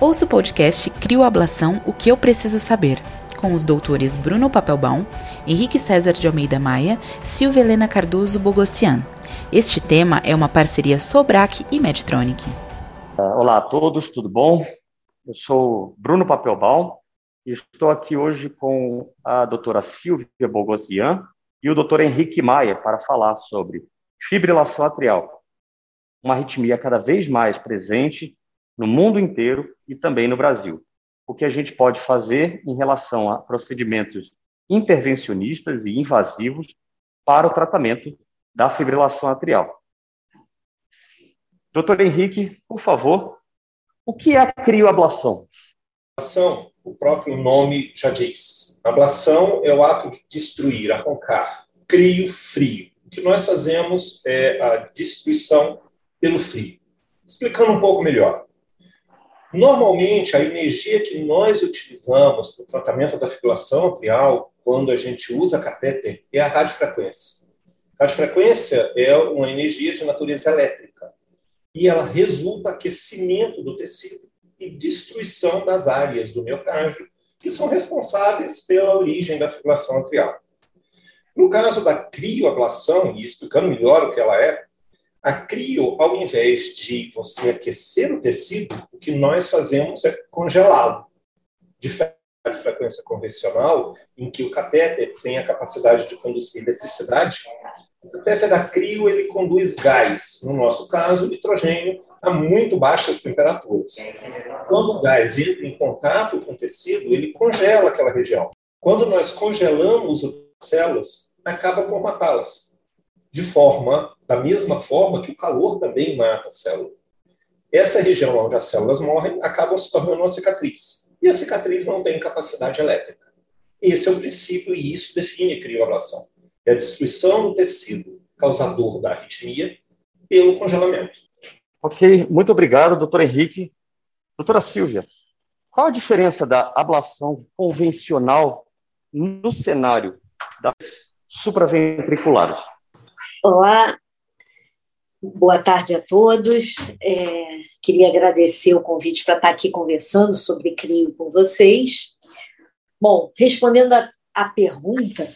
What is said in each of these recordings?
Ouça o podcast Crioablação O que eu preciso saber, com os doutores Bruno Papelbaum, Henrique César de Almeida Maia, Silvia Helena Cardoso Bogossian. Este tema é uma parceria Sobrac e Medtronic. Ah, olá a todos, tudo bom? Eu sou Bruno Papelbaum e estou aqui hoje com a doutora Silvia Bogossian e o doutor Henrique Maia para falar sobre fibrilação atrial, uma arritmia cada vez mais presente no mundo inteiro e também no Brasil. O que a gente pode fazer em relação a procedimentos intervencionistas e invasivos para o tratamento da fibrilação atrial. Doutor Henrique, por favor, o que é a crioablação? Ablação, o próprio nome já diz. Ablação é o ato de destruir, arrancar. Crio, frio. O que nós fazemos é a destruição pelo frio. Explicando um pouco melhor. Normalmente, a energia que nós utilizamos para o tratamento da fibrilação atrial, quando a gente usa catéter, é a radiofrequência. A radiofrequência é uma energia de natureza elétrica e ela resulta aquecimento do tecido e destruição das áreas do miocárdio que são responsáveis pela origem da fibrilação atrial. No caso da crioablação, e explicando melhor o que ela é, a crio, ao invés de você aquecer o tecido, o que nós fazemos é congelá-lo. Diferente da frequência convencional, em que o catéter tem a capacidade de conduzir eletricidade, o catéter da crio ele conduz gás, no nosso caso, nitrogênio, a muito baixas temperaturas. Quando o gás entra em contato com o tecido, ele congela aquela região. Quando nós congelamos as células, acaba por matá-las de forma, da mesma forma que o calor também mata a célula. Essa região onde as células morrem acaba se tornando uma cicatriz. E a cicatriz não tem capacidade elétrica. Esse é o princípio e isso define a crioablação. É a destruição do tecido causador da arritmia pelo congelamento. Ok, muito obrigado, doutor Henrique. Doutora Silvia, qual a diferença da ablação convencional no cenário das supraventriculares? Olá, boa tarde a todos. É, queria agradecer o convite para estar aqui conversando sobre CRIO com vocês. Bom, respondendo a, a pergunta,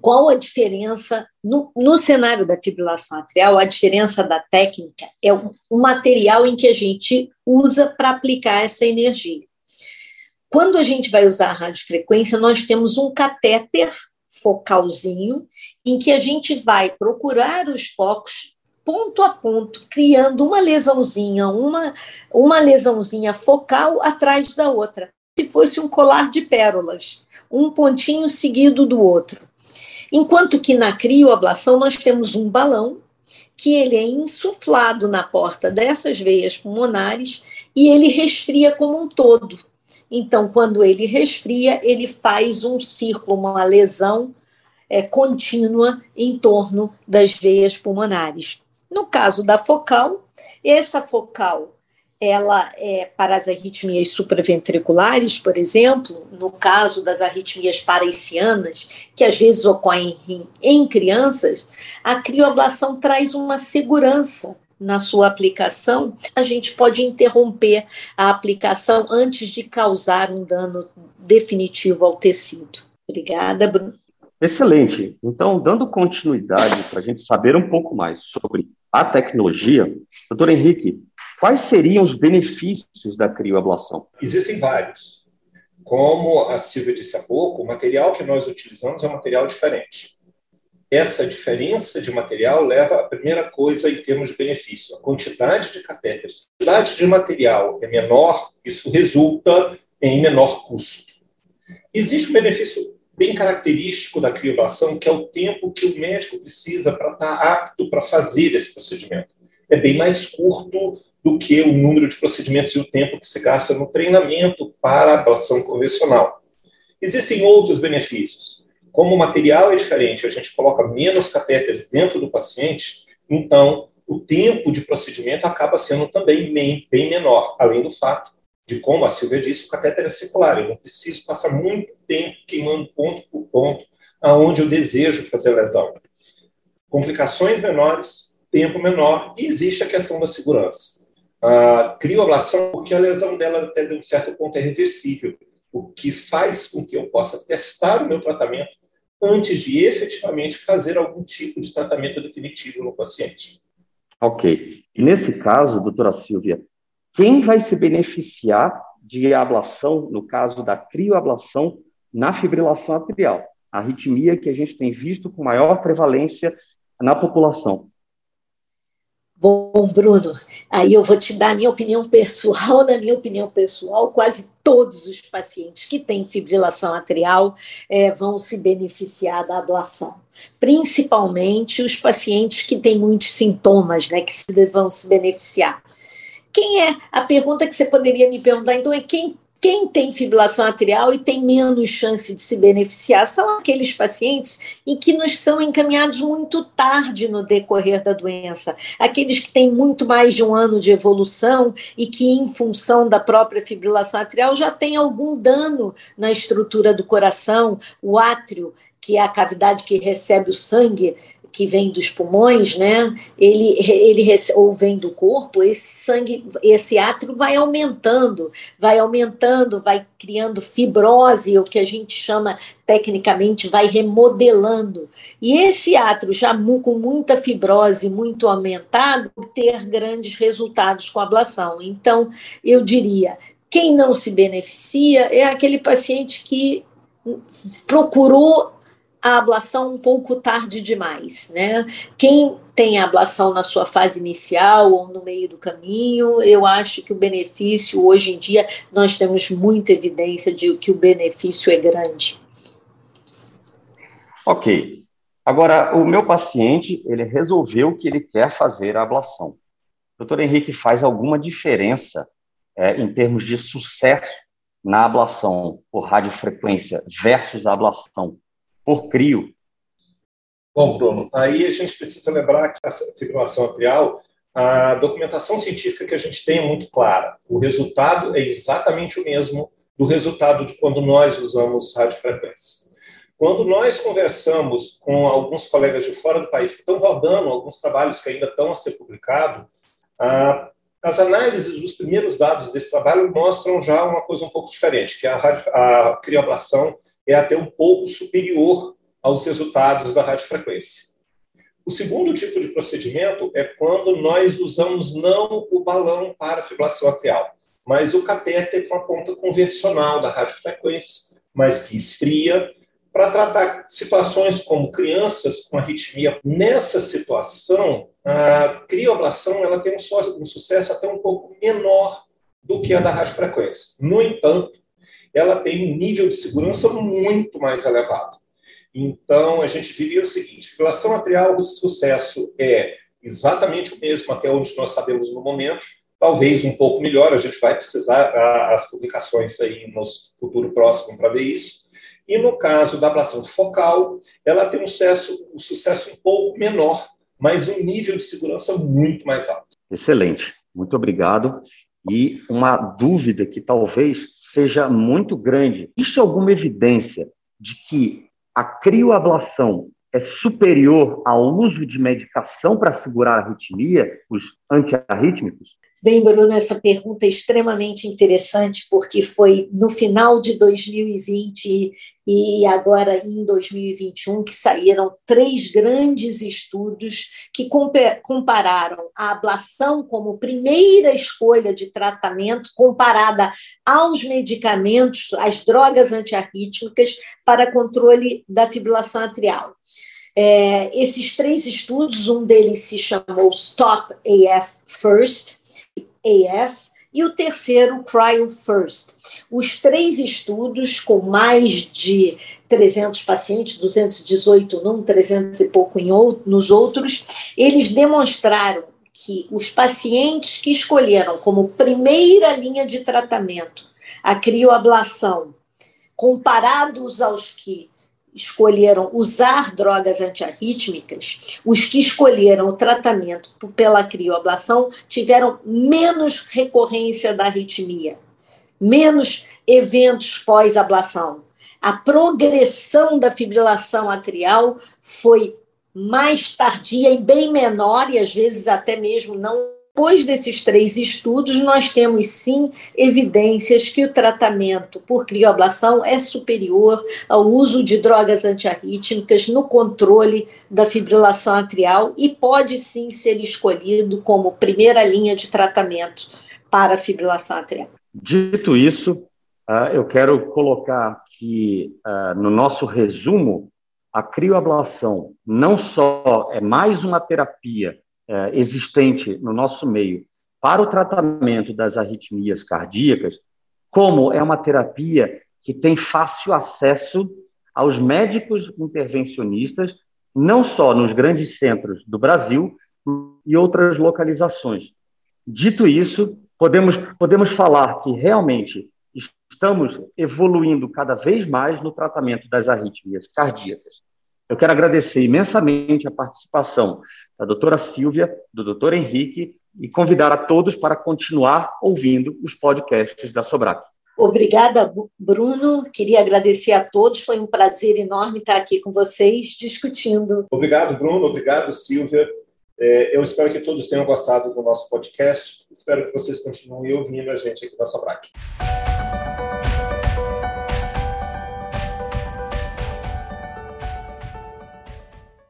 qual a diferença no, no, cenário da fibrilação atrial? A diferença da técnica é o, o material em que a gente usa para aplicar essa energia. Quando a gente vai usar a radiofrequência, nós temos um catéter focalzinho, em que a gente vai procurar os focos ponto a ponto, criando uma lesãozinha, uma, uma lesãozinha focal atrás da outra, se fosse um colar de pérolas, um pontinho seguido do outro. Enquanto que na crioablação nós temos um balão que ele é insuflado na porta dessas veias pulmonares e ele resfria como um todo. Então, quando ele resfria, ele faz um círculo, uma lesão é, contínua em torno das veias pulmonares. No caso da focal, essa focal ela é para as arritmias supraventriculares, por exemplo, no caso das arritmias paraicianas, que às vezes ocorrem em, crianças, a crioablação traz uma segurança na sua aplicação, a gente pode interromper a aplicação antes de causar um dano definitivo ao tecido. Obrigada, Bruno. Excelente. Então, dando continuidade para a gente saber um pouco mais sobre a tecnologia, doutor Henrique, quais seriam os benefícios da crioablação? Existem vários. Como a Silvia disse há pouco, o material que nós utilizamos é um material diferente essa diferença de material leva a primeira coisa em termos de benefício. A quantidade de catéteres, a quantidade de material é menor, isso resulta em menor custo. Existe um benefício bem característico da crioablação, que é o tempo que o médico precisa para estar apto para fazer esse procedimento. É bem mais curto do que o número de procedimentos e o tempo que se gasta no treinamento para a ablação convencional. Existem outros benefícios. Como o material é diferente, a gente coloca menos catéteres dentro do paciente, então o tempo de procedimento acaba sendo também bem, bem menor, além do fato de, como a Silvia disse, o catéter é circular, eu não preciso passar muito tempo queimando ponto por ponto aonde eu desejo fazer lesão. Complicações menores, tempo menor, e existe a questão da segurança. a crioablação porque a lesão dela até de um certo ponto é reversível, o que faz com que eu possa testar o meu tratamento antes de efetivamente fazer algum tipo de tratamento definitivo no paciente. Ok. E nesse caso, doutora Silvia, quem vai se beneficiar de ablação, no caso da crioablação, na fibrilação atrial? A arritmia que a gente tem visto com maior prevalência na população. Bom, Bruno, aí eu vou te dar a minha opinião pessoal. Na minha opinião pessoal, quase todos os pacientes que têm fibrilação atrial é, vão se beneficiar da ablação. Principalmente os pacientes que têm muitos sintomas, né, que vão se beneficiar. Quem é? A pergunta que você poderia me perguntar, então, é quem quem tem fibrilação atrial e tem menos chance de se beneficiar são aqueles pacientes em que nos são encaminhados muito tarde no decorrer da doença. Aqueles que têm muito mais de um ano de evolução e que, em função da própria fibrilação atrial, já têm algum dano na estrutura do coração, o átrio, que é a cavidade que recebe o sangue, que vem dos pulmões, né? Ele, ele ou vem do corpo, esse sangue, esse átrio vai aumentando, vai aumentando, vai criando fibrose, o que a gente chama tecnicamente, vai remodelando. E esse átrio, já com muita fibrose, muito aumentado, ter grandes resultados com ablação. Então, eu diria, quem não se beneficia é aquele paciente que procurou a ablação um pouco tarde demais, né? Quem tem a ablação na sua fase inicial ou no meio do caminho, eu acho que o benefício, hoje em dia, nós temos muita evidência de que o benefício é grande. Ok. Agora, o meu paciente, ele resolveu que ele quer fazer a ablação. Doutor Henrique, faz alguma diferença é, em termos de sucesso na ablação por radiofrequência versus a ablação por crio. Bom, Bruno, aí a gente precisa lembrar que a fibrilação atrial, a documentação científica que a gente tem é muito clara. O resultado é exatamente o mesmo do resultado de quando nós usamos radiofrequência. Quando nós conversamos com alguns colegas de fora do país que estão rodando alguns trabalhos que ainda estão a ser publicados, as análises dos primeiros dados desse trabalho mostram já uma coisa um pouco diferente, que a, a crioablação é até um pouco superior aos resultados da radiofrequência. O segundo tipo de procedimento é quando nós usamos não o balão para fibrilação atrial, mas o catéter com a ponta convencional da radiofrequência, mas que esfria, para tratar situações como crianças com arritmia. Nessa situação, a crioablação ela tem um, sucesso até um pouco menor do que a da radiofrequência. No entanto, ela tem um nível de segurança muito mais elevado. Então, a gente diria o seguinte: fibrilação atrial, o sucesso é exatamente o mesmo até onde nós sabemos no momento, talvez um pouco melhor, a gente vai precisar as publicações aí no futuro próximo para ver isso. E no caso da ablação focal, ela tem um sucesso, um sucesso um pouco menor, mas um nível de segurança muito mais alto. Excelente, muito obrigado e uma dúvida que talvez seja muito grande. Existe alguma evidência de que a crioablação é superior ao uso de medicação para segurar a arritmia, os antiarrítmicos? Bem, Bruno, essa pergunta é extremamente interessante, porque foi no final de 2020 e agora em 2021 que saíram três grandes estudos que compararam a ablação como primeira escolha de tratamento comparada aos medicamentos, às drogas antiarrítmicas para controle da fibrilação atrial. É, esses três estudos, um deles se chamou Stop AF First, AF, e o terceiro, Cryo First. Os três estudos, com mais de 300 pacientes, 218 num, 300 e pouco em outro, nos outros, eles demonstraram que os pacientes que escolheram como primeira linha de tratamento a crioablação, comparados aos que escolheram usar drogas antiarrítmicas, os que escolheram o tratamento pela crioablação tiveram menos recorrência da arritmia, menos eventos pós-ablação. A progressão da fibrilação atrial foi mais tardia e bem menor, e às vezes até mesmo não depois desses três estudos, nós temos sim evidências que o tratamento por crioablação é superior ao uso de drogas antiarrítmicas no controle da fibrilação atrial e pode sim ser escolhido como primeira linha de tratamento para a fibrilação atrial. Dito isso, uh, eu quero colocar que uh, no nosso resumo a crioablação não só é mais uma terapia uh, existente no nosso meio para o tratamento das arritmias cardíacas, como é uma terapia que tem fácil acesso aos médicos intervencionistas, não só nos grandes centros do Brasil e outras localizações. Dito isso, podemos, podemos falar que realmente estamos evoluindo cada vez mais no tratamento das arritmias cardíacas. Eu quero agradecer imensamente a participação da doutora Silvia, do doutor Henrique, e convidar a todos para continuar ouvindo os podcasts da Sobrac. Obrigada, Bruno. Queria agradecer a todos. Foi um prazer enorme estar aqui com vocês discutindo. Obrigado, Bruno. Obrigado, Silvia. É, eu espero que todos tenham gostado do nosso podcast. Espero que vocês continuem ouvindo a gente aqui na Sobrac.